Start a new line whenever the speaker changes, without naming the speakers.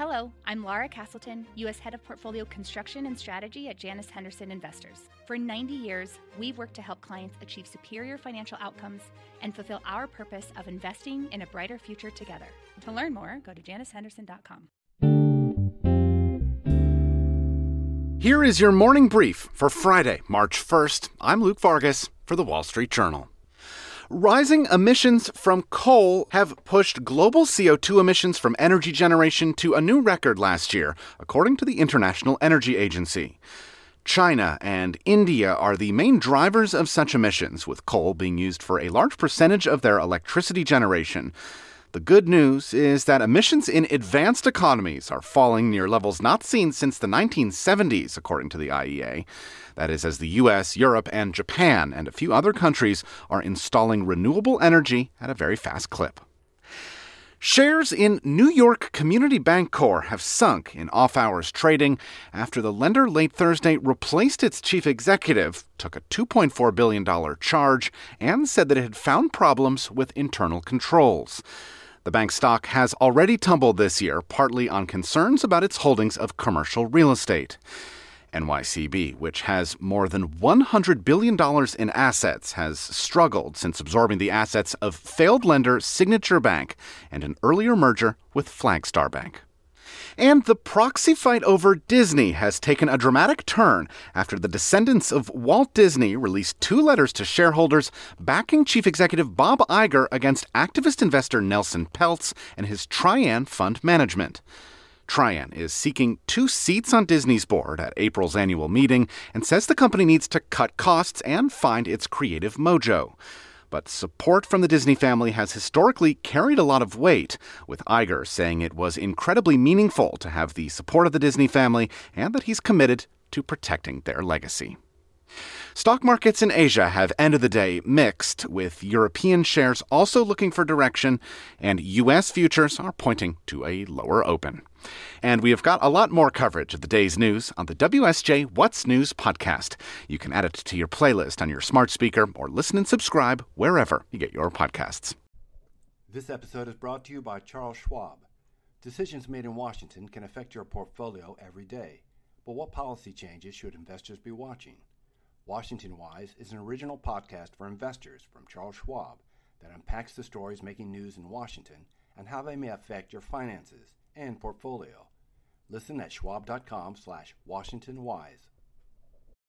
Hello, I'm Laura Castleton, U.S. Head of Portfolio Construction and Strategy at Janus Henderson Investors. For 90 years, we've worked to help clients achieve superior financial outcomes and fulfill our purpose of investing in a brighter future together. To learn more, go to janushenderson.com.
Here is your morning brief for Friday, March 1st. I'm Luke Vargas for the Wall Street Journal. Rising emissions from coal have pushed global CO2 emissions from energy generation to a new record last year, according to the International Energy Agency. China and India are the main drivers of such emissions, with coal being used for a large percentage of their electricity generation. The good news is that emissions in advanced economies are falling near levels not seen since the 1970s, according to the IEA. That is, as the US, Europe, and Japan, and a few other countries are installing renewable energy at a very fast clip. Shares in New York Community Bancorp have sunk in off hours trading after the lender late Thursday replaced its chief executive, took a $2.4 billion charge, and said that it had found problems with internal controls. The bank's stock has already tumbled this year, partly on concerns about its holdings of commercial real estate. NYCB, which has more than $100 billion in assets, has struggled since absorbing the assets of failed lender Signature Bank and an earlier merger with Flagstar Bank. And the proxy fight over Disney has taken a dramatic turn after the descendants of Walt Disney released two letters to shareholders backing chief executive Bob Iger against activist investor Nelson Peltz and his Trian Fund Management. Trian is seeking two seats on Disney's board at April's annual meeting and says the company needs to cut costs and find its creative mojo. But support from the Disney family has historically carried a lot of weight, with Iger saying it was incredibly meaningful to have the support of the Disney family and that he's committed to protecting their legacy. Stock markets in Asia have ended the day mixed, with European shares also looking for direction, and U.S. futures are pointing to a lower open. And we have got a lot more coverage of the day's news on the WSJ What's News podcast. You can add it to your playlist on your smart speaker or listen and subscribe wherever you get your podcasts.
This episode is brought to you by Charles Schwab. Decisions made in Washington can affect your portfolio every day. But what policy changes should investors be watching? Washington Wise is an original podcast for investors from Charles Schwab that unpacks the stories making news in Washington and how they may affect your finances and portfolio. Listen at schwab.com slash washingtonwise.